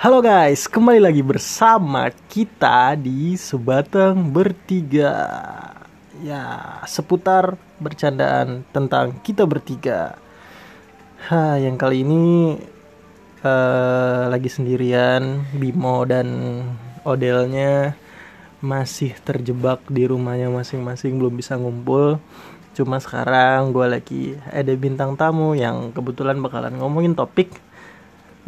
Halo guys, kembali lagi bersama kita di Sebatang Bertiga. Ya, seputar bercandaan tentang kita bertiga. Ha, yang kali ini eh, lagi sendirian Bimo dan Odelnya masih terjebak di rumahnya masing-masing belum bisa ngumpul. Cuma sekarang gue lagi ada bintang tamu yang kebetulan bakalan ngomongin topik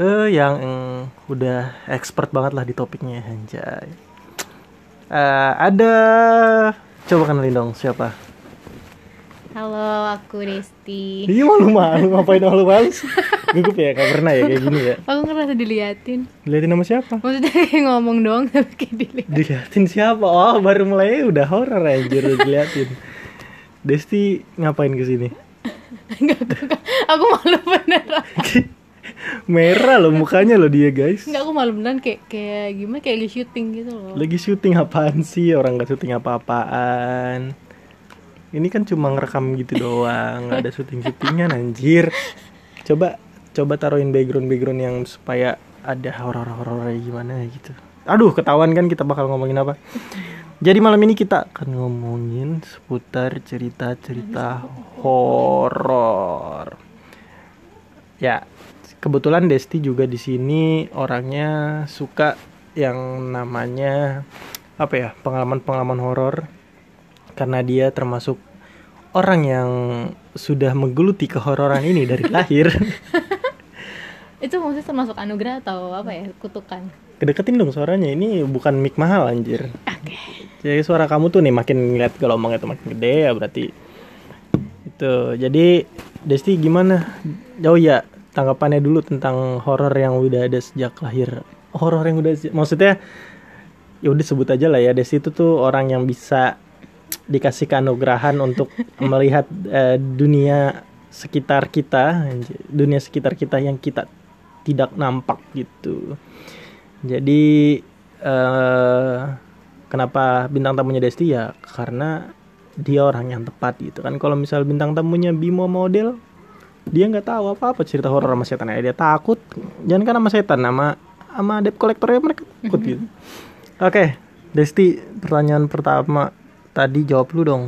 eh yang mm, udah expert banget lah di topiknya anjay. Eh, ada coba kenalin dong siapa? Halo, aku Desti. Iya malu malu ngapain malu malu? Gugup ya gak pernah ya kayak gini ya. Aku ngerasa diliatin. Liatin nama siapa? Maksudnya kayak ngomong doang tapi kayak dilihat. Diliatin siapa? Oh baru mulai udah horor anjir udah diliatin. Desti ngapain ke sini? Enggak, aku, aku malu beneran. Merah loh mukanya loh dia guys. Enggak, aku malu beneran kayak kayak gimana kayak lagi syuting gitu loh. Lagi syuting apaan sih? Orang gak syuting apa-apaan. Ini kan cuma ngerekam gitu doang, nggak ada syuting-syutingan anjir. Coba coba taruhin background-background yang supaya ada horor-horor gimana gitu. Aduh, ketahuan kan kita bakal ngomongin apa. Jadi malam ini kita akan ngomongin seputar cerita-cerita horor. Ya, kebetulan Desti juga di sini orangnya suka yang namanya apa ya pengalaman-pengalaman horor karena dia termasuk orang yang sudah menggeluti kehororan ini dari lahir. Itu maksudnya termasuk anugerah atau apa ya? Kutukan. Kedeketin dong suaranya ini bukan mic mahal anjir. Jadi suara kamu tuh nih makin ngeliat gelombangnya tuh makin gede ya berarti itu. Jadi Desti gimana? Oh ya tanggapannya dulu tentang horor yang udah ada sejak lahir. Horor yang udah maksudnya ya udah sebut aja lah ya Desti itu tuh orang yang bisa dikasih keanugerahan untuk melihat eh, dunia sekitar kita, dunia sekitar kita yang kita tidak nampak gitu. Jadi eh kenapa bintang tamunya Desti ya karena dia orang yang tepat gitu kan. Kalau misal bintang tamunya Bimo model, dia nggak tahu apa-apa cerita horor sama setan ya dia takut. Jangan kan sama setan, sama sama debt collectornya mereka takut gitu. Oke, Desti pertanyaan pertama tadi jawab lu dong.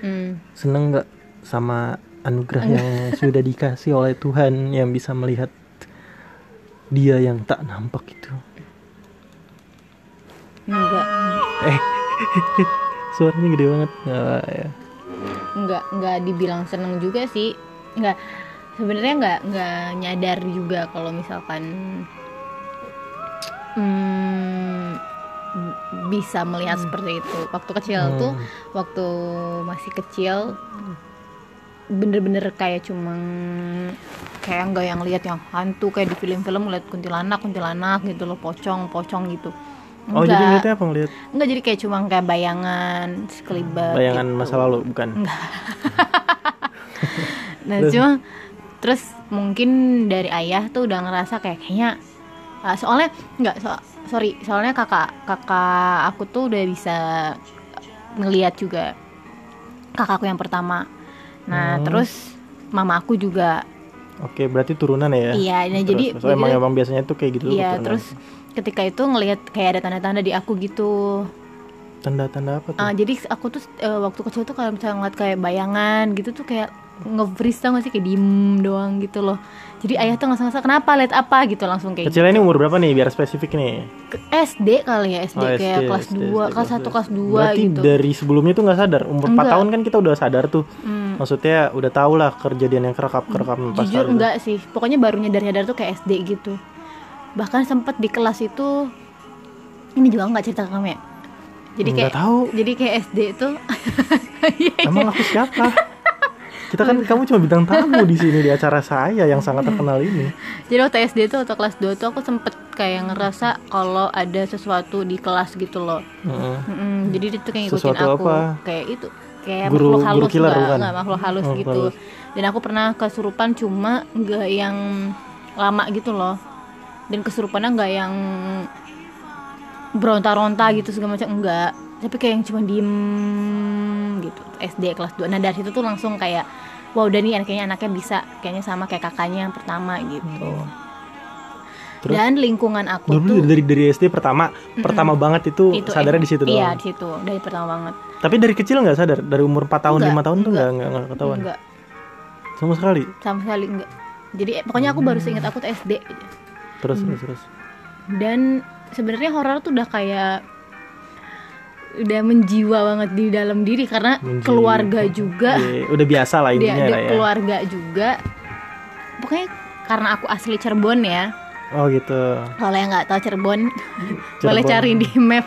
Hmm. Seneng nggak sama anugerah yang sudah dikasih oleh Tuhan yang bisa melihat dia yang tak nampak itu? Enggak. Eh, suaranya gede banget. Nggak, ya. Enggak, enggak dibilang seneng juga sih. Enggak. Sebenarnya enggak enggak nyadar juga kalau misalkan hmm, bisa melihat seperti itu. Waktu kecil Hmm. tuh, waktu masih kecil bener-bener kayak cuma kayak enggak yang lihat yang hantu kayak di film-film ngeliat kuntilanak kuntilanak gitu loh pocong pocong gitu Oh jadi ngeliatnya apa ngeliat? enggak jadi kayak cuma kayak bayangan sekelibat Bayangan gitu. masa lalu bukan? Nah cuma terus mungkin dari ayah tuh udah ngerasa kayak kayaknya ah, soalnya nggak so, sorry soalnya kakak kakak aku tuh udah bisa ngelihat juga kakakku yang pertama. Nah Hmm. terus mama aku juga Oke berarti turunan ya? iya. Nah Terus, jadi terus emang emang biasanya tuh kayak gitu iya terus ketika itu ngelihat kayak ada tanda-tanda di aku gitu. tanda-tanda apa tuh? Ah, jadi aku tuh eh, waktu kecil tuh kalau misalnya ngeliat kayak bayangan gitu tuh kayak nge-freeze tau gak sih kayak diem doang gitu loh jadi ayah tuh ngerasa kenapa lihat apa gitu langsung kayak Kecilnya ini umur berapa nih biar spesifik nih? Ke- SD kali ya SD Oh, kayak SD, kelas SD, 2 kelas 1 kelas 2 Berarti gitu dari sebelumnya tuh nggak sadar. Umur 4 Enggak. tahun kan kita udah sadar tuh. Hmm, Maksudnya udah tau lah kejadian yang kerekam kerekam pas jujur itu. enggak sih pokoknya baru nyadar nyadar tuh kayak SD gitu bahkan sempet di kelas itu ini juga nggak cerita ke kamu ya jadi Nggak kayak tahu. jadi kayak SD tuh Iya, Emang aku siapa? Kita kan kamu cuma bintang tamu di sini di acara saya yang sangat terkenal ini. Jadi waktu SD tuh atau kelas 2 tuh aku sempet kayak ngerasa kalau ada sesuatu di kelas gitu loh. Heeh. Mm-mm, jadi dia tuh kayak ngikutin Sesuatu aku apa? kayak itu kayak Guru- makhluk halus guru killer bukan? nggak, makhluk halus Makhluk gitu. halus. Dan aku pernah kesurupan cuma nggak yang lama gitu loh. Dan kesurupannya nggak yang beronta-ronta gitu segala macam enggak. Tapi kayak yang cuma diem. SD kelas 2. Nah, dari situ tuh langsung kayak wow udah nih kayaknya anaknya bisa kayaknya sama kayak kakaknya yang pertama gitu. Terus? dan lingkungan aku Dulu tuh dari dari SD pertama, pertama banget itu, itu sadarnya di situ doang. iya di situ dari pertama banget Tapi dari kecil nggak sadar, dari umur 4 tahun, Enggak, 5 tahun tuh enggak. nggak nggak nggak ketahuan. enggak Sama sekali. sama sekali enggak jadi eh, pokoknya aku baru seingat aku tuh SD. Terus Hmm. terus terus. dan sebenarnya horor tuh udah kayak udah menjiwa banget di dalam diri karena Menjiwa. keluarga juga Iya, udah biasa lah dia, intinya dia lah ya. keluarga juga pokoknya karena aku asli Cirebon ya Oh gitu. kalau yang nggak tahu Cirebon, boleh Cirebon. cari di map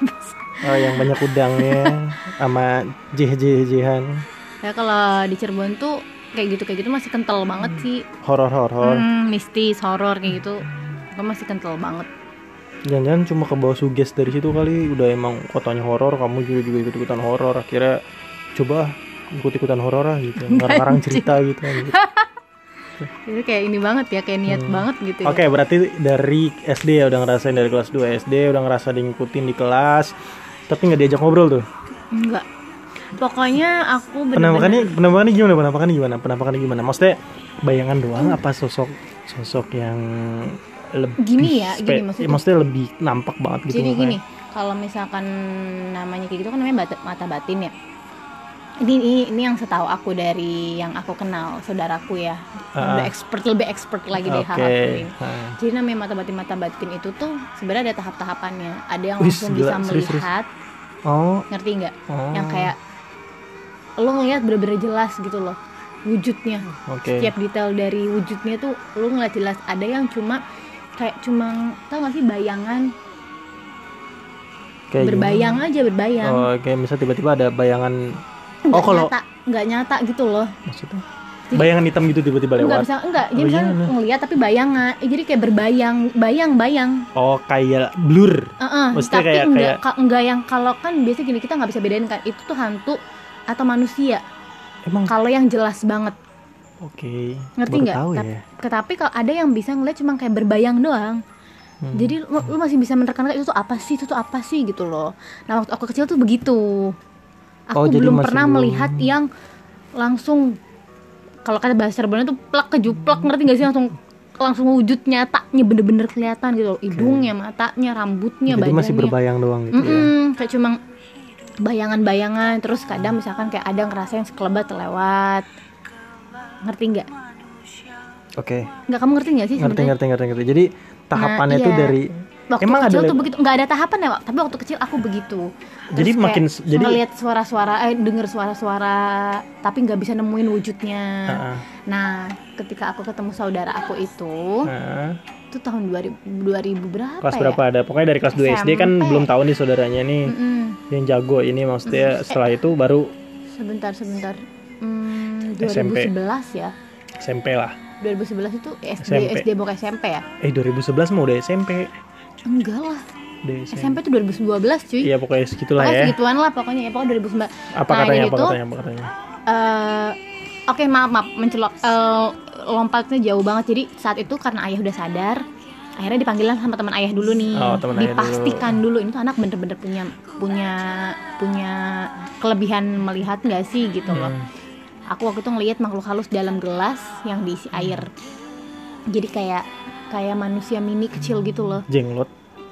Oh yang banyak udangnya sama jih-jih-jihan. ya kalau di Cirebon tuh kayak gitu kayak gitu masih kental banget sih Horor-horor. Hmm, mistis horor kayak gitu aku masih kental banget Jangan-jangan cuma ke bawah suges dari situ kali udah emang kotanya horor, kamu juga juga ikut-ikutan horor. Akhirnya coba ikut-ikutan horor lah gitu. Ngarang-ngarang cerita gitu. gitu. itu kayak ini banget ya kayak niat banget gitu ya Hmm. Oke, berarti dari SD ya udah ngerasain dari kelas 2 SD udah ngerasa diikutin di kelas, tapi nggak diajak ngobrol tuh. enggak pokoknya aku bener-bener Penampakannya, penampakannya gimana? Penampakannya gimana? Penampakannya gimana? Maksudnya bayangan doang apa sosok sosok yang lebih Gini ya, gini maksudnya. ya, maksudnya lebih nampak banget gitu jadi mukanya. gini kalau misalkan namanya kayak gitu kan namanya mata batin ya ini, ini ini yang setahu aku dari yang aku kenal saudaraku ya Ah. udah expert lebih expert lagi deh Oke. hal ini Nah. jadi namanya mata batin mata batin itu tuh sebenarnya ada tahap-tahapannya ada yang Wih, langsung gila, bisa serius, serius. melihat Oh, ngerti nggak oh. yang kayak lo ngeliat bener-bener jelas gitu loh wujudnya Oke. setiap detail dari wujudnya tuh lo ngeliat jelas ada yang cuma kayak cuma tau gak sih bayangan? Kayak berbayang aja berbayang. Gimana? Oh, kayak misal tiba-tiba ada bayangan. Nggak oh, kalau- nyata nggak nyata gitu loh. Maksudnya? Bayangan hitam gitu tiba-tiba nggak lewat. bisa enggak jadi Oh, kan iya, nah. ngeliat tapi bayangan. Eh, jadi kayak berbayang bayang bayang. Oh, kayak blur. Heeh, Maksudnya tapi kayak- enggak kayak- ka- enggak yang kalau kan biasa gini kita nggak bisa bedain kan itu tuh hantu atau manusia. Emang kalau yang jelas banget oke. ngerti Baru nggak? tapi, ya. tapi kalau ada yang bisa ngeliat cuma kayak berbayang doang. Hmm. jadi lu, lu masih bisa menerka itu tuh apa sih? Itu tuh apa sih? gitu loh. Nah waktu aku kecil tuh begitu. Aku Oh, belum pernah belum- melihat yang langsung kalau kata bahasa Cirebonnya tuh plak kejuplak ngerti gak sih? Langsung langsung wujud nyatanya bener-bener kelihatan gitu loh. Hidungnya matanya rambutnya Jadi badannya. masih berbayang doang gitu ya. Mm-mm, kayak cuma bayangan-bayangan. Terus kadang misalkan kayak ada ngerasain sekelebat lewat ngerti nggak Oke. nggak kamu ngerti nggak sih Ngerti ngerti ngerti ngerti. Jadi tahapannya iya. tuh dari waktu Emang ada kecil le- tuh begitu nggak ada tahapan ya tapi waktu kecil aku begitu Jadi kayak makin jadi- suara-suara eh denger suara-suara tapi nggak bisa nemuin wujudnya Heeh. nah ketika aku ketemu saudara aku itu Heeh. itu tahun 2000 2000 berapa kelas ya berapa ada? Pokoknya dari kelas 2 SD kan belum tahu nih saudaranya nih Mm-mm. yang jago ini maksudnya setelah itu baru sebentar sebentar SMP. 2011 ya SMP lah. 2011 itu SD SMP. SD bukan SMP ya Eh 2011 mau udah SMP. enggak lah Udah SMP. SMP tuh 2012 cuy Iya pokoknya segitulah pokoknya ya. segituan lah pokoknya ya pokoknya 2009 Apa Nah, katanya? jadi Apa tuh- katanya? Apa katanya? eh oke maaf maaf mencelok eh, lompatnya jauh banget jadi saat itu karena ayah udah sadar akhirnya dipanggilan sama teman ayah dulu nih Oh, ayah dipastikan dulu. ini tuh anak bener-bener punya punya punya kelebihan melihat nggak sih gitu loh Hmm. Aku waktu itu ngelihat makhluk halus dalam gelas yang diisi air. Jadi kayak kayak manusia mini kecil gitu loh. Jenglot,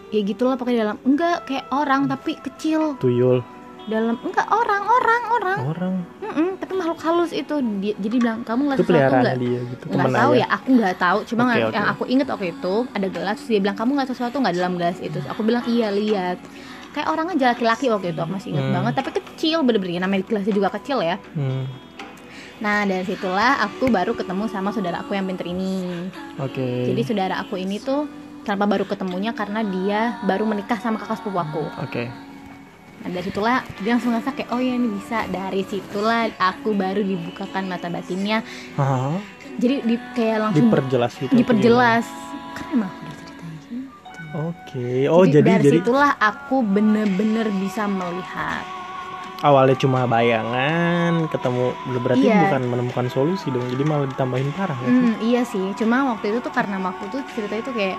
ya gitulah pokoknya dalam enggak kayak orang tapi kecil. Tuyul, dalam enggak orang orang orang. Orang. Mm-mm, tapi makhluk halus itu. Dia- jadi bilang kamu ngeliat Itu sesuatu nggak dia gitu. nggak tahu ya aku nggak tahu. Cuma nggak- oke. yang aku inget waktu itu ada gelas terus dia bilang kamu nggak sesuatu nggak dalam gelas itu? Terus aku bilang iya lihat. Kayak orang aja laki-laki waktu itu aku masih inget Hmm. banget. Tapi kecil bener-bener namanya gelasnya juga kecil ya. Hmm. Nah dari situlah aku baru ketemu sama saudara aku yang pinter ini Oke. jadi saudara aku ini tuh kenapa baru ketemunya karena dia baru menikah sama kakak sepupu aku Oke. Nah dari situlah dia langsung ngerasa kayak oh ya ini bisa Dari situlah aku baru dibukakan mata batinnya Hah? Jadi di, kayak langsung Diperjelas gitu. diperjelas Karena emang udah gitu. Oke. Oh jadi dari jadi situlah aku bener-bener bisa melihat awalnya cuma bayangan, ketemu berarti Iya. bukan menemukan solusi dong. Jadi malah ditambahin parah ya. Hmm, iya sih, cuma waktu itu tuh karena waktu itu cerita itu kayak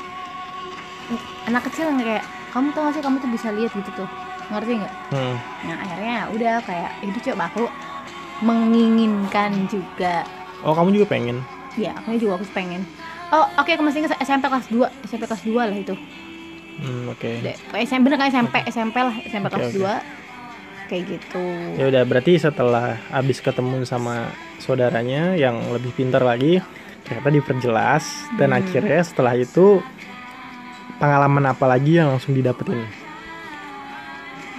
anak kecil yang kayak kamu tau gak sih kamu tuh bisa lihat gitu tuh, ngerti nggak? Hmm. Nah akhirnya udah kayak itu coba aku menginginkan juga Oh kamu juga pengen? ya aku juga aku pengen oh oke aku masih ingat SMP kelas 2 SMP kelas 2 lah itu Hmm, oke. De- SMP bener kan SMP SMP lah SMP Oke, kelas oke. 2 kayak gitu. Ya udah berarti setelah habis ketemu sama saudaranya yang lebih pintar lagi, ternyata diperjelas. Dan Hmm. akhirnya setelah itu pengalaman apa lagi yang langsung didapetin?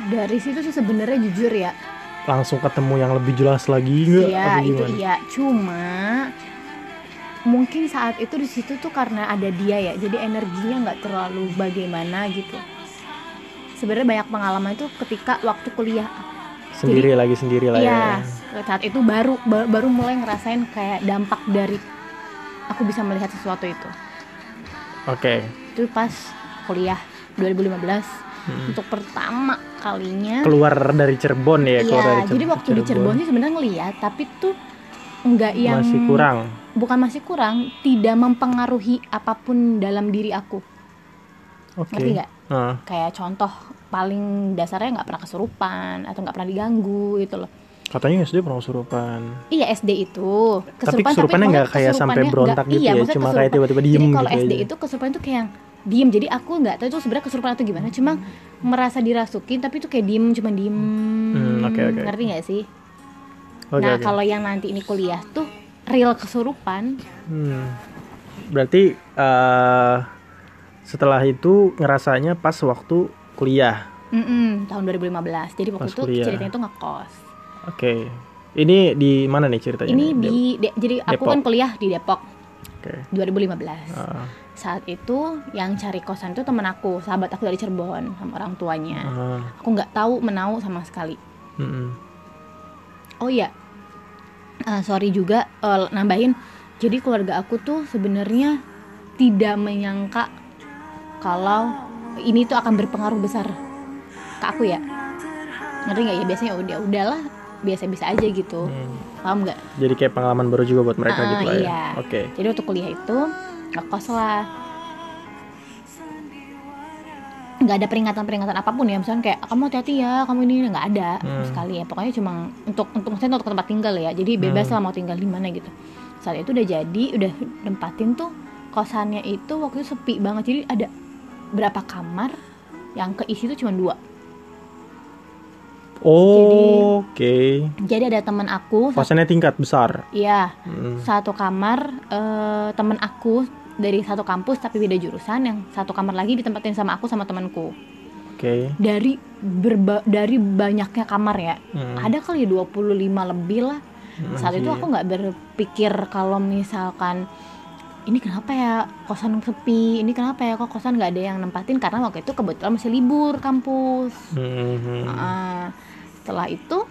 dari situ sih sebenarnya jujur ya. Langsung ketemu yang lebih jelas lagi nggak? Iya itu iya cuma mungkin saat itu di situ tuh karena ada dia ya. Jadi energinya nggak terlalu bagaimana gitu sebenarnya banyak pengalaman itu ketika waktu kuliah Sendiri lagi sendiri lah iya ya. saat itu baru ba- baru mulai ngerasain kayak dampak dari aku bisa melihat sesuatu itu Oke. itu pas kuliah 2015 Hmm. untuk pertama kalinya Keluar dari Cirebon ya, keluar dari iya jadi waktu di Cirebon sih sebenarnya ngeliat tapi tuh nggak yang masih kurang. bukan masih kurang tidak mempengaruhi apa pun dalam diri aku Oke. ngerti nggak Ah, kayak contoh paling dasarnya nggak pernah kesurupan atau nggak pernah diganggu gitu loh katanya SD pernah kesurupan. iya SD itu Tapi kesurupannya nggak kayak sampai berontak gitu iya, ya, cuma kayak kesurupan- tiba-tiba diem jadi kalau gitu SD aja. itu kesurupan itu kayak yang diem jadi aku nggak tahu itu sebenarnya kesurupan atau gimana cuma merasa dirasukin tapi itu kayak diem cuma diem Hmm, oke, oke. ngerti nggak sih Oke, nah oke. kalau yang nanti ini kuliah tuh real kesurupan Hmm. Berarti eh setelah itu ngerasanya pas waktu kuliah. Mm-mm, tahun 2015 jadi waktu Pas itu kuliah. ceritanya itu ngekos Oke. Ini di mana nih ceritanya? ini nih? di de- jadi aku Depok. kan kuliah di Depok Oke. 2015 Ah, saat itu yang cari kosan itu temen aku sahabat aku dari Cirebon sama orang tuanya ah, aku nggak tahu menau sama sekali mm-mm. oh iya Eh, sorry juga eh, nambahin jadi keluarga aku tuh sebenarnya tidak menyangka kalau ini tuh akan berpengaruh besar ke aku ya ngerti nggak ya biasanya udah udahlah biasa-biasa aja gitu Hmm. paham nggak Jadi kayak pengalaman baru juga buat mereka Ah, gitu lah ya. iya. Oke. jadi waktu kuliah itu ngekos lah nggak ada peringatan-peringatan apa pun ya misalnya kayak kamu hati-hati ya kamu ini nggak ada Hmm. sekali ya pokoknya cuma untuk untuk maksudnya untuk tempat tinggal ya jadi bebas Hmm. lah mau tinggal di mana gitu saat itu udah jadi udah nempatin tuh kosannya itu waktu itu sepi banget jadi ada berapa kamar yang keisi tuh cuma dua Oh, Oke. jadi ada teman aku Kosannya tingkat besar. iya Hmm. satu kamar eh, temen aku dari satu kampus tapi beda jurusan yang satu kamar lagi ditempatin sama aku sama temanku Oke. dari berba dari banyaknya kamar ya Hmm. ada kali 25 lebih lah Hmm, saat itu iya. aku nggak berpikir kalau misalkan ini kenapa ya kosan sepi? Ini kenapa ya kok kosan nggak ada yang nempatin? Karena waktu itu kebetulan masih libur kampus. Hmm, hmm. Ah, setelah itu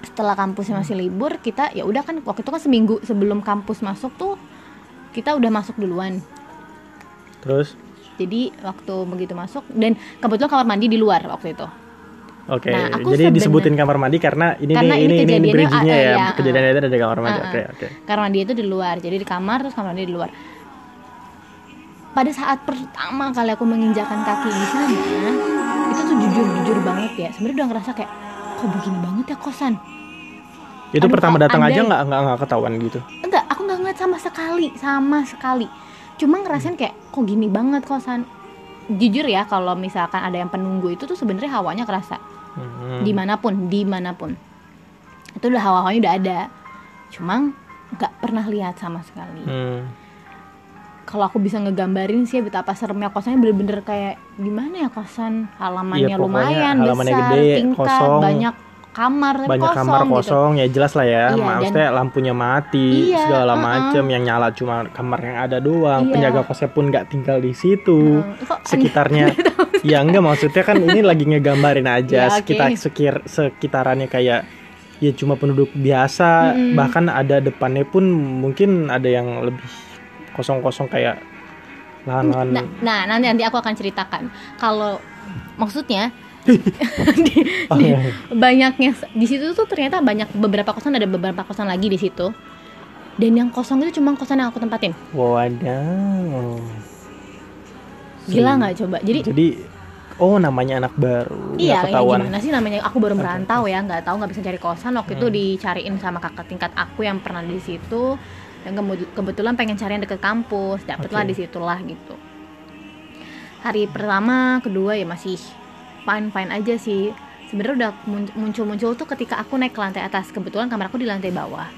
setelah kampusnya masih libur kita ya udah kan waktu itu kan seminggu sebelum kampus masuk tuh kita udah masuk duluan. Terus, jadi waktu begitu masuk dan kebetulan kamar mandi di luar waktu itu oke. Nah, aku Jadi disebutin kamar mandi karena ini Karena nih, ini ini ini, bridging-nya ah, ya. Kejadian itu ada di kamar mandi. Ah, Oke, ah. oke. kamar mandi itu di luar jadi di kamar terus kamar mandi di luar pada saat pertama kali aku menginjakan kaki di sana itu tuh jujur jujur banget ya sebenarnya udah ngerasa kayak kok begini banget ya kosan Itu Aduh, pertama datang aja nggak nggak ketahuan gitu. enggak aku nggak ngeliat sama sekali sama sekali cuma ngerasain kayak kok gini banget kosan jujur ya kalau misalkan ada yang penunggu itu tuh sebenarnya hawanya kerasa Hmm. di mana pun di mana pun itu udah hawa-hawanya udah ada cuma nggak pernah lihat sama sekali Hmm. kalau aku bisa ngegambarin sih ya betapa seremnya kosannya bener-bener kayak gimana ya kosan halamannya pokoknya lumayan halamannya besar gede, tingkat kosong. banyak kamar tapi banyak kosong, kamar gitu. kosong ya jelas lah ya Iya, maksudnya lampunya mati Iya, segala uh-uh. macem yang nyala cuma kamar yang ada doang Iya. penjaga kosnya pun nggak tinggal di situ aneh? sekitarnya ya enggak maksudnya kan ini lagi ngegambarin aja Ya, sekitar sekir sekitarannya kayak ya cuma penduduk biasa Mm-mm. bahkan ada depannya pun mungkin ada yang lebih kosong-kosong kayak lahan-lahan. Nah, nah nanti nanti aku akan ceritakan. Kalau maksudnya di, Oh, di- iya. banyaknya di situ tuh ternyata banyak beberapa kosan ada beberapa kosan lagi di situ. Dan yang kosong itu cuma kosan yang aku tempatin. Wadaw gila nggak coba jadi jadi oh namanya anak baru Iya, ya ketahuan gimana sih namanya? Aku baru merantau ya, nggak tahu nggak bisa cari kosan. Waktu itu Hmm. dicariin sama kakak tingkat aku yang pernah di situ. dan kebetulan pengen cari yang deket kampus dapetlah Oke. di situlah gitu hari pertama kedua ya masih fine fine aja sih sebenarnya udah mun- muncul-muncul tuh ketika aku naik ke lantai atas kebetulan kamar aku di lantai bawah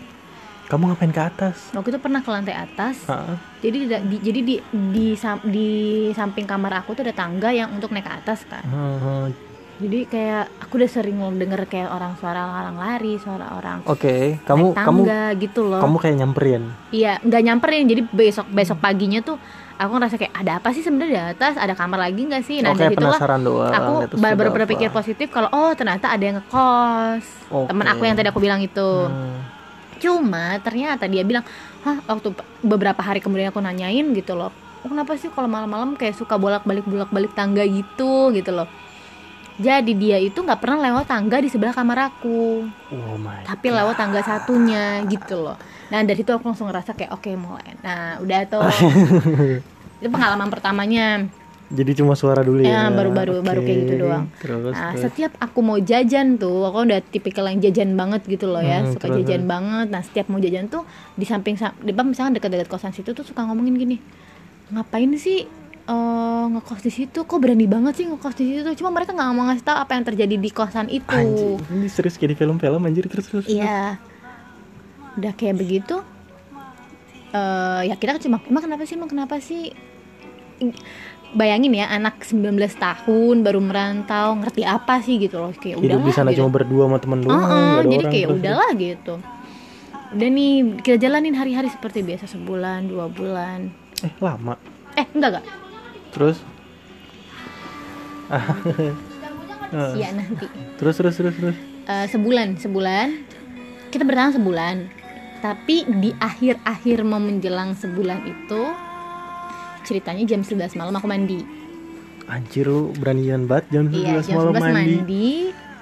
Kamu ngapain ke atas? waktu itu pernah ke lantai atas Hah? jadi di, di- jadi di di, di samping kamar aku tuh ada tangga yang untuk naik ke atas kan Hah, jadi kayak aku udah sering denger kayak orang suara orang lari suara orang Oke, kamu naik kamu tangga gitu loh kamu kayak nyamperin. iya nggak nyamperin jadi besok besok paginya tuh aku ngerasa kayak ada apa sih sebenarnya di atas ada kamar lagi nggak sih nah Oke, dari penasaran doang. aku baru berpikir positif kalau oh ternyata ada yang ngekos Oke. temen aku yang tadi aku bilang itu Hmm. Cuma ternyata dia bilang hah waktu beberapa hari kemudian aku nanyain gitu loh "Oh, kenapa sih kalau malam-malam kayak suka bolak-balik bolak-balik tangga gitu? Gitu loh. Jadi dia itu nggak pernah lewat tangga di sebelah kamar aku. Oh my. tapi lewat tangga satunya gitu loh. Nah dari situ aku langsung ngerasa kayak oke mulai. Nah udah tuh. Itu pengalaman pertamanya Jadi cuma suara dulu ya. Ya, baru-baru- baru kayak gitu doang. Terus, Nah, terus. setiap aku mau jajan tuh, aku udah tipikal yang jajan banget gitu loh ya, Hmm, suka terus, jajan banget. Nah, setiap mau jajan tuh di samping di depan misalkan dekat-dekat kosan situ tuh suka ngomongin gini, ngapain sih eh, ngekos di situ? Kok berani banget sih ngekos di situ? Cuma mereka nggak mau ngasih tahu apa yang terjadi di kosan itu. Anjir, ini serius kayak di film-film anjir terus terus. Iya. Udah kayak begitu. eh ya kita kan cuma emang kenapa sih emang kenapa sih bayangin ya anak 19 tahun baru merantau ngerti apa sih gitu loh kayak Hidup udahlah di sana gitu. cuma berdua sama temen doang. Heeh, nggak ada jadi orang, kayak udahlah gitu udah nih kita jalanin hari-hari seperti biasa sebulan dua bulan Eh, lama. eh enggak enggak Terus? Iya nanti terus terus terus terus. Eh, sebulan sebulan kita bertahan sebulan tapi di akhir-akhir mau menjelang sebulan itu ceritanya jam 11 malam aku mandi Anjir lu beranian banget jam 11 iya jam malam 11 mandi, mandi.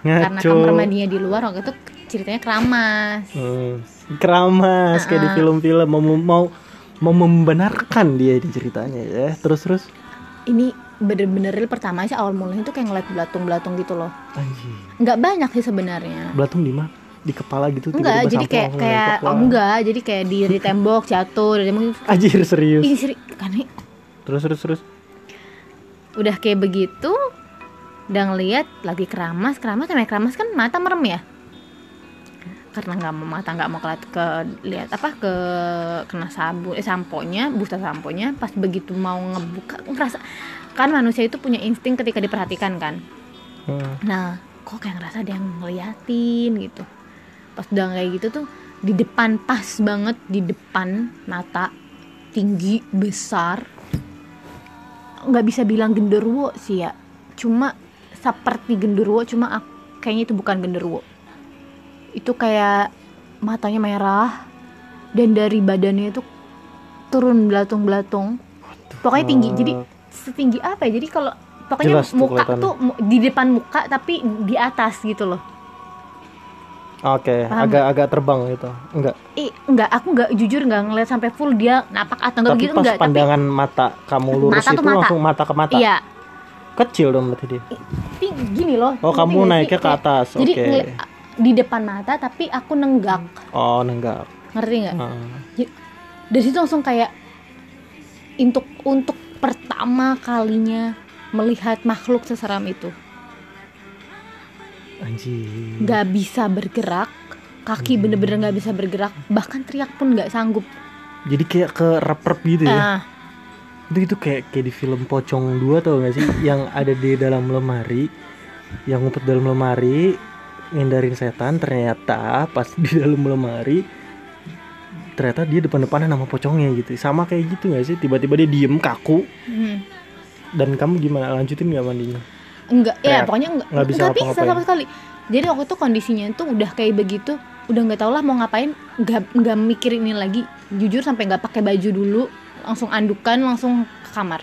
karena Ngaco. kamar mandinya di luar waktu itu ceritanya keramas Hmm, keramas kayak di film-film mau mau mau membenarkan dia di ceritanya ya. Terus terus. ini bener-bener real pertama sih awal mulanya tuh kayak ngeliat belatung-belatung gitu loh Anjir. nggak banyak sih sebenarnya Belatung di mana? Di kepala gitu enggak jadi kayak kayak oh, enggak jadi kayak di, di tembok jatuh dari tembok Anjir serius. ini seri kan ini Terus terus terus. udah kayak begitu udah ngeliat lagi keramas keramas namanya keramas kan mata merem ya karena nggak mau mata nggak mau keliat ke lihat apa ke kena sabun eh samponya busa samponya pas begitu mau ngebuka ngerasa kan manusia itu punya insting ketika diperhatikan kan Hmm. nah kok kayak ngerasa ada yang ngeliatin gitu pas udah kayak gitu tuh di depan pas banget di depan mata tinggi besar nggak bisa bilang genderuwo sih ya. Cuma seperti genderuwo cuma ak- kayaknya itu bukan genderuwo. Itu kayak matanya merah dan dari badannya itu turun belatung-belatung. Pokoknya tinggi jadi setinggi apa ya? Jadi kalau pokoknya Jelas tuh muka tuh mu- di depan muka tapi di atas gitu loh Oke, Paham agak agak terbang gitu. Enggak. eh enggak aku enggak jujur enggak ngeliat sampai full dia napak atau enggak Tapi begitu pas enggak tapi pandangan mata kamu lurus Mata itu mata. langsung mata ke mata. iya Kecil dong berarti dia. tinggi gini loh Oh, kamu sih? naiknya ke atas. Oke. ngeli- di depan mata tapi aku nenggak Oh, nenggak. ngerti nggak Heeh. dari situ langsung kayak untuk untuk pertama kalinya melihat makhluk seseram itu Anjir. nggak bisa bergerak kaki Hmm. bener-bener nggak bisa bergerak bahkan teriak pun nggak sanggup Jadi kayak ke rep-rep gitu ya. ah Itu itu kayak kayak di film Pocong 2 tau gak sih yang ada di dalam lemari yang ngumpet dalam lemari ngindarin setan ternyata pas di dalam lemari ternyata dia depan-depanan sama pocongnya gitu sama kayak gitu gak sih tiba-tiba dia diem kaku hmm. dan kamu gimana lanjutin nggak mandinya enggak ya pokoknya enggak nggak bisa nggak bisa sama sekali. Jadi waktu itu kondisinya tuh udah kayak begitu udah nggak tau lah mau ngapain nggak nggak mikirin ini lagi. Jujur sampai nggak pakai baju dulu langsung andukan langsung ke kamar.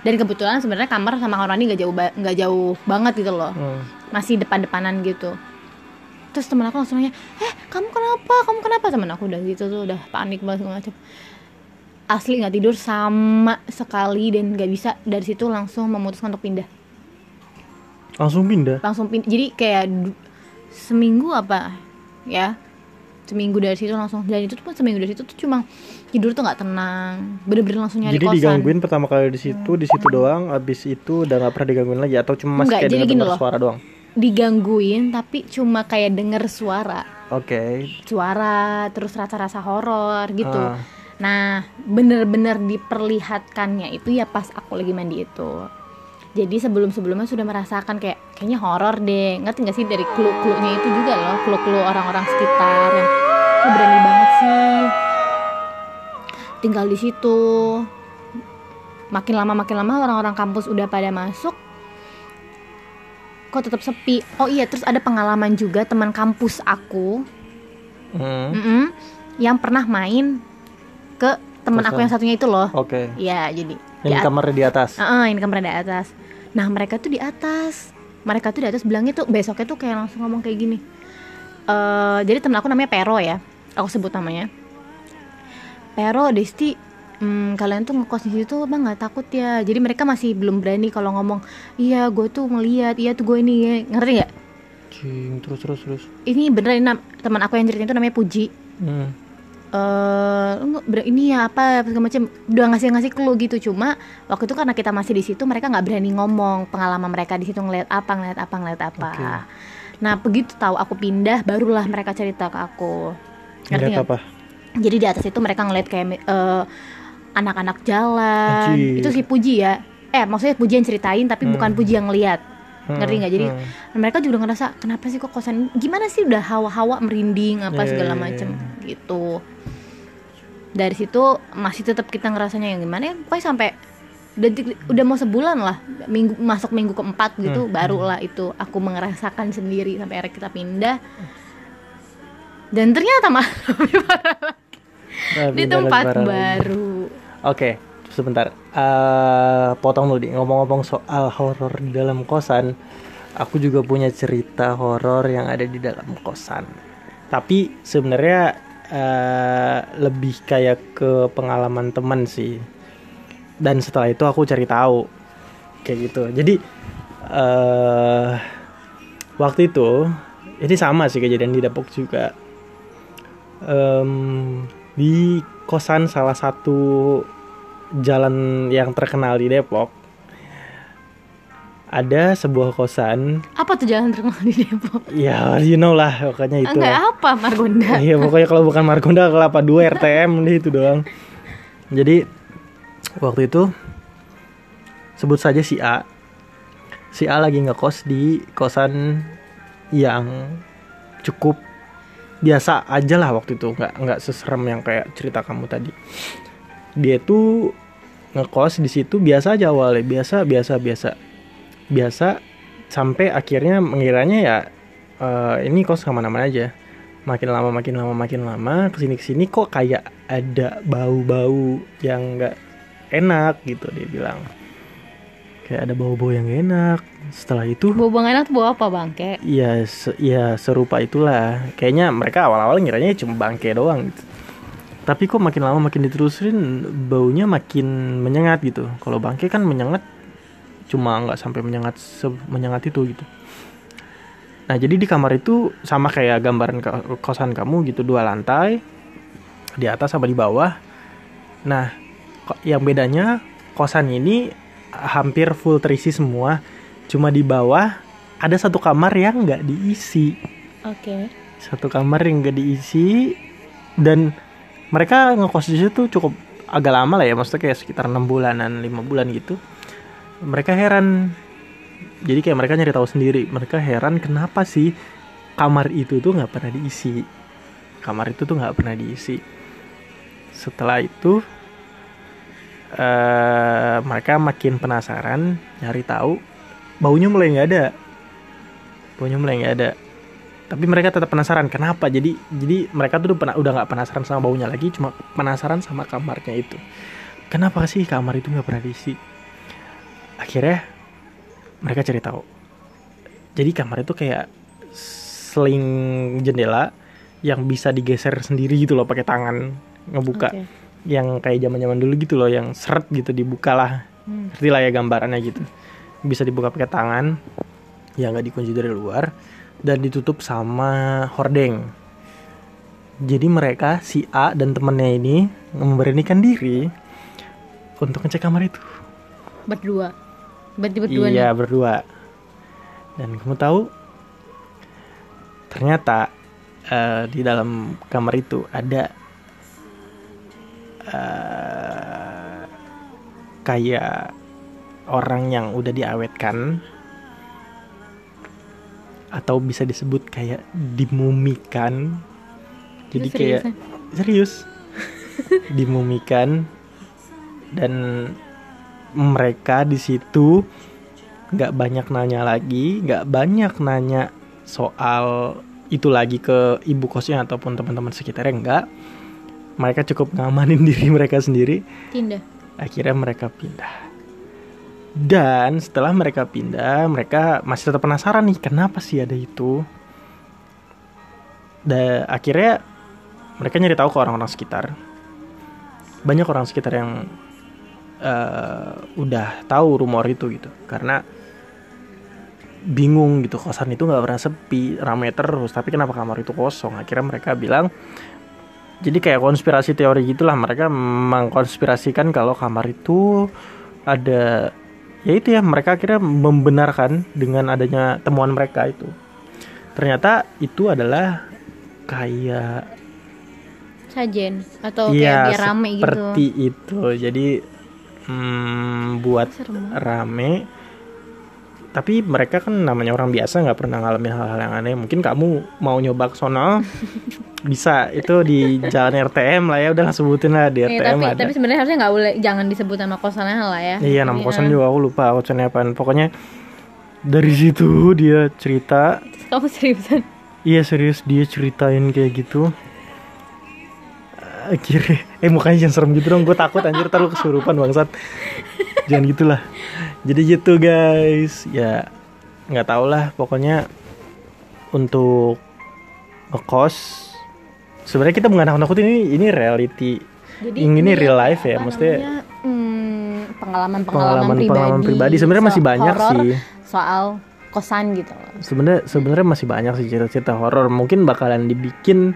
Dan kebetulan sebenarnya kamar sama kamar mandi nggak jauh ba- nggak jauh banget gitu loh. Hmm. masih depan-depanan gitu. Terus temen aku langsung nanya eh kamu kenapa? Kamu kenapa? Temen aku udah gitu tuh udah panik banget macam. Asli nggak tidur sama sekali dan nggak bisa. Dari situ langsung memutuskan untuk pindah langsung pindah? Langsung pindah jadi kayak seminggu apa ya? Seminggu dari situ langsung dan itu pun seminggu dari situ tuh cuma tidur tuh nggak tenang. Bener-bener langsung nyari Jadi kosan. digangguin pertama kali di situ, di situ doang, abis itu udah gak pernah digangguin lagi? Atau cuma masih Enggak, kayak jadi denger loh. suara doang. digangguin tapi cuma kayak denger suara. Oke. suara terus rasa-rasa horor gitu. Ah. nah bener-bener diperlihatkannya itu ya pas aku lagi mandi itu jadi sebelum-sebelumnya sudah merasakan kayak kayaknya horor deh ngerti nggak sih dari clue-cluenya itu juga loh clue-clue orang-orang sekitar yang kok berani banget sih tinggal di situ makin lama makin lama orang-orang kampus udah pada masuk kok tetap sepi oh iya terus ada pengalaman juga teman kampus aku Hmm. Mm-mm. yang pernah main ke teman aku yang satunya itu loh Oke. ya jadi di at- kamarnya di atas. Heeh, ini kamar di atas nah mereka tuh di atas. Mereka tuh di atas bilangnya tuh besoknya tuh kayak langsung ngomong kayak gini. Eh jadi temen aku namanya Pero ya aku sebut namanya. Pero Desti hmm, kalian tuh ngekos di situ bang nggak takut ya? Jadi mereka masih belum berani kalau ngomong iya gue tuh ngeliat iya tuh gue ini ngerti nggak? Cing, terus terus terus. ini beneran teman aku yang ceritain itu namanya Puji. Hmm. Eh ber- ini ya apa segala macam udah ngasih ngasih clue gitu cuma waktu itu karena kita masih di situ mereka nggak berani ngomong pengalaman mereka di situ ngeliat apa ngeliat apa ngeliat apa Oke. nah begitu tahu aku pindah barulah mereka cerita ke aku ngerti nggak apa? jadi di atas itu mereka ngeliat kayak eh, anak-anak jalan Anjir. itu si Puji ya eh maksudnya Puji yang ceritain tapi bukan Hmm. Puji yang ngeliat ngerti nggak jadi Hmm. Nah, mereka juga ngerasa kenapa sih kok kosan gimana sih udah hawa-hawa merinding apa Iya, segala macem iya. gitu dari situ masih tetap kita ngerasanya yang gimana ya pokoknya sampai detik udah mau sebulan lah minggu masuk minggu keempat gitu Hmm, baru lah itu aku merasakan sendiri sampai akhirnya kita pindah dan ternyata. Nah, di tempat lagi. baru Oke, sebentar. Eh, potong dulu. Ngomong-ngomong soal horor di dalam kosan, aku juga punya cerita horor yang ada di dalam kosan. Tapi sebenarnya eh, lebih kayak ke pengalaman teman sih. Dan setelah itu aku cari tahu kayak gitu. Jadi eh waktu itu ini sama sih kejadian di Depok juga. Em, di kosan salah satu jalan yang terkenal di Depok ada sebuah kosan. Apa tuh jalan terkenal di Depok? Ya you know lah pokoknya itu. Enggak apa Margonda? Iya pokoknya kalau bukan Margonda kelapa 2 RTM deh itu doang. Jadi waktu itu sebut saja si A. Si A lagi ngekos di kosan yang cukup biasa aja lah waktu itu. Nggak nggak seserem yang kayak cerita kamu tadi. Dia tuh ngekos di situ biasa aja awalnya. Biasa biasa biasa biasa sampai akhirnya mengiranya ya eh, ini kos ke mana-mana aja. Makin lama makin lama makin lama ke sini ke sini kok kayak ada bau-bau yang nggak enak gitu dia bilang. Kayak ada bau-bau yang enak. Setelah itu Bau bang enak tuh bau apa bangke? ya se- ya serupa itulah. Kayaknya mereka awal-awal ngiranya cuma bangke doang gitu. Tapi kok makin lama makin diterusin baunya makin menyengat gitu. Kalau bangke kan menyengat cuma nggak sampai menyengat menyengat itu gitu. Nah jadi di kamar itu sama kayak gambaran ko- kosan kamu gitu dua lantai di atas sama di bawah. Nah yang bedanya kosan ini hampir full terisi semua cuma di bawah ada satu kamar yang nggak diisi. Oke. satu kamar yang nggak diisi dan mereka ngekos di situ cukup agak lama lah ya maksudnya kayak sekitar enam bulanan lima bulan gitu mereka heran. Jadi kayak mereka nyari tahu sendiri mereka heran kenapa sih kamar itu tuh nggak pernah diisi. Kamar itu tuh nggak pernah diisi. Setelah itu eh mereka makin penasaran nyari tahu baunya mulai nggak ada. Baunya mulai nggak ada. Tapi mereka tetap penasaran kenapa? Jadi jadi mereka tuh udah udah nggak penasaran sama baunya lagi cuma penasaran sama kamarnya itu. Kenapa sih kamar itu nggak pernah diisi akhirnya mereka cari tahu jadi kamar itu kayak seling jendela yang bisa digeser sendiri gitu loh pakai tangan ngebuka Oke. yang kayak zaman zaman dulu gitu loh yang seret gitu dibuka lah Hmm. ngerti lah ya gambarannya gitu bisa dibuka pakai tangan yang nggak dikunci dari luar dan ditutup sama hordeng Jadi mereka si A dan temennya ini memberanikan diri untuk ngecek kamar itu. Berdua. Berarti berdua iya nih. berdua. Dan kamu tahu ternyata eh, di dalam kamar itu ada eh, kayak orang yang udah diawetkan atau bisa disebut kayak dimumikan. Jadi Itu kayak serius dimumikan dan mereka di situ nggak banyak nanya lagi nggak banyak nanya soal itu lagi ke ibu kosnya ataupun teman-teman sekitarnya enggak mereka cukup ngamanin diri mereka sendiri. Tinda. akhirnya mereka pindah. Dan setelah mereka pindah mereka masih tetap penasaran nih kenapa sih ada itu? Dan akhirnya mereka nyari tahu ke orang-orang sekitar. Banyak orang sekitar yang eh, udah tahu rumor itu gitu. Karena bingung gitu kosan itu nggak pernah sepi ramai terus. Tapi kenapa kamar itu kosong? Akhirnya mereka bilang jadi kayak konspirasi teori gitulah. Mereka mengkonspirasikan kalau kamar itu ada ya itu ya mereka akhirnya membenarkan dengan adanya temuan mereka itu. Ternyata itu adalah kayak Sajen atau Iya, kayak biar rame gitu. seperti itu. Jadi hmm, buat Serem. rame. Tapi mereka kan namanya orang biasa nggak pernah ngalamin hal-hal yang aneh. Mungkin kamu mau nyoba ke sono bisa itu di jalan RTM lah ya udah lah sebutin lah di Eh, RTM tapi ada. tapi sebenarnya harusnya nggak boleh jangan disebut nama kosannya lah ya. Iya nama Jadi, kosan juga aku lupa kosannya apaan. Pokoknya dari situ dia cerita Kamu seriusan? Iya serius dia ceritain kayak gitu Akhirnya Eh mukanya jangan serem gitu dong. Gue takut anjir. Ntar lu kesurupan bangsat. Jangan gitulah. Jadi gitu guys. Ya nggak tau lah Pokoknya Untuk Ngekos sebenarnya kita bukan nakut-nakutin. Ini ini reality. Jadi ini real life ya maksudnya hmm, pengalaman-pengalaman pengalaman pribadi. pengalaman pribadi. Sebenarnya masih so- banyak horor sih. Soal kosan gitu. Loh. sebenarnya sebenarnya masih banyak sih cerita-cerita horor mungkin bakalan dibikin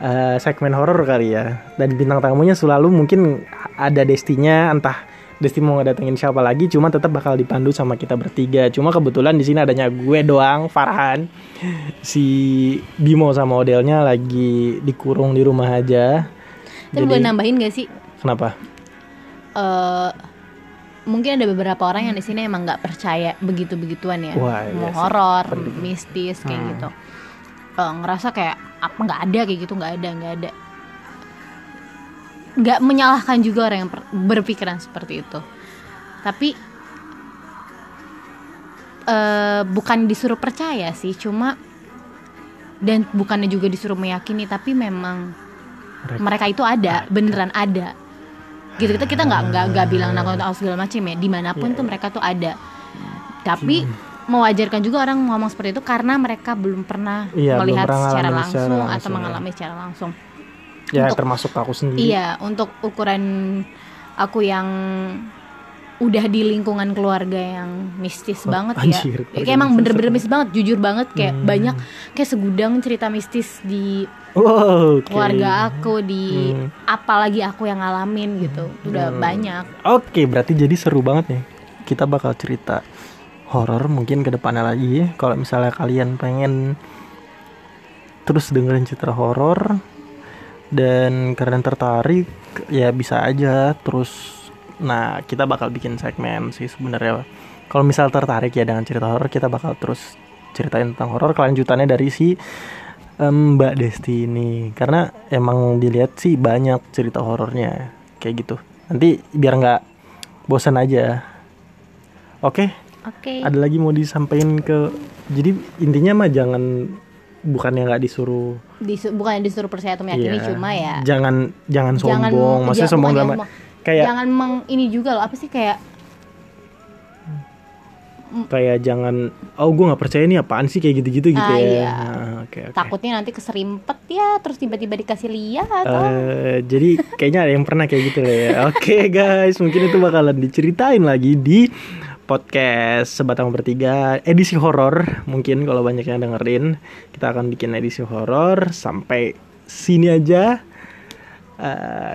eh, segmen horor kali ya. Dan bintang tamunya selalu mungkin ada destinya entah Desti mau ngedatengin siapa lagi cuma tetap bakal dipandu sama kita bertiga. Cuma kebetulan di sini adanya gue doang Farhan. Si Bimo sama modelnya lagi dikurung di rumah aja. Tapi boleh nambahin gak sih? kenapa? Eh mungkin ada beberapa orang yang di sini emang nggak percaya begitu begituan ya. Wah, iya mau horor mistis kayak Hmm. gitu Eh, ngerasa kayak apa nggak ada kayak gitu nggak ada nggak ada. Nggak menyalahkan juga orang yang berpikiran seperti itu. Tapi eh bukan disuruh percaya sih cuma dan bukannya juga disuruh meyakini tapi memang Mereka- mereka itu ada beneran ada. Gitu kita kita nggak nggak nggak bilang nakut segala macam ya di mana pun Iya, tuh mereka tuh ada. Tapi mewajarkan juga orang ngomong seperti itu karena mereka belum pernah Iya, belum melihat pernah secara langsung, secara atau langsung, ya. mengalami secara langsung ya Untuk- termasuk aku sendiri iya untuk ukuran aku yang udah di lingkungan keluarga yang mistis Oh, banget anjir, ya kayak emang bener-bener mistis banget jujur banget kayak Hmm. banyak kayak segudang cerita mistis di Wow, oke. keluarga aku di Hmm. apalagi aku yang ngalamin gitu udah Hmm. banyak Oke, berarti jadi seru banget nih. Kita bakal cerita horor mungkin ke depannya lagi. Kalau misalnya kalian pengen terus dengerin cerita horor dan kalian tertarik, ya bisa aja terus. Nah, kita bakal bikin segmen sih sebenarnya. Kalau misal tertarik ya dengan cerita horor, kita bakal terus ceritain tentang horor kelanjutannya dari si em, Mbak Desti ini karena emang dilihat sih banyak cerita horornya kayak gitu nanti biar nggak bosan aja oke oke ada lagi mau disampaikan ke jadi intinya mah jangan bukannya nggak disuruh Disu- bukan disuruh percaya atau meyakini Iya. cuma ya jangan jangan jangan sombong maksudnya ja- sombong jangan sombong. kayak jangan meng ini juga loh apa sih kayak kayak jangan oh gue nggak percaya ini apaan sih kayak gitu-gitu gitu Ah, ya iya. Nah, oke oke takutnya nanti keserimpet ya terus tiba-tiba dikasih lihat oh. Eh, jadi kayaknya ada yang pernah kayak gitu lah ya. Oke guys, mungkin itu bakalan diceritain lagi di podcast sebatang bertiga edisi horor. Mungkin kalau banyak yang dengerin, kita akan bikin edisi horor sampai sini aja. Eh,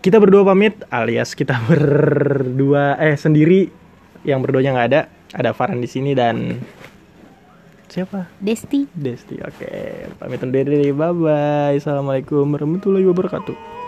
kita berdua pamit alias kita berdua eh sendiri yang berduanya nggak ada. Ada Farhan di sini dan siapa? Desti Desti. Oke, pamit undur diri. Bye bye. Assalamualaikum warahmatullahi wabarakatuh.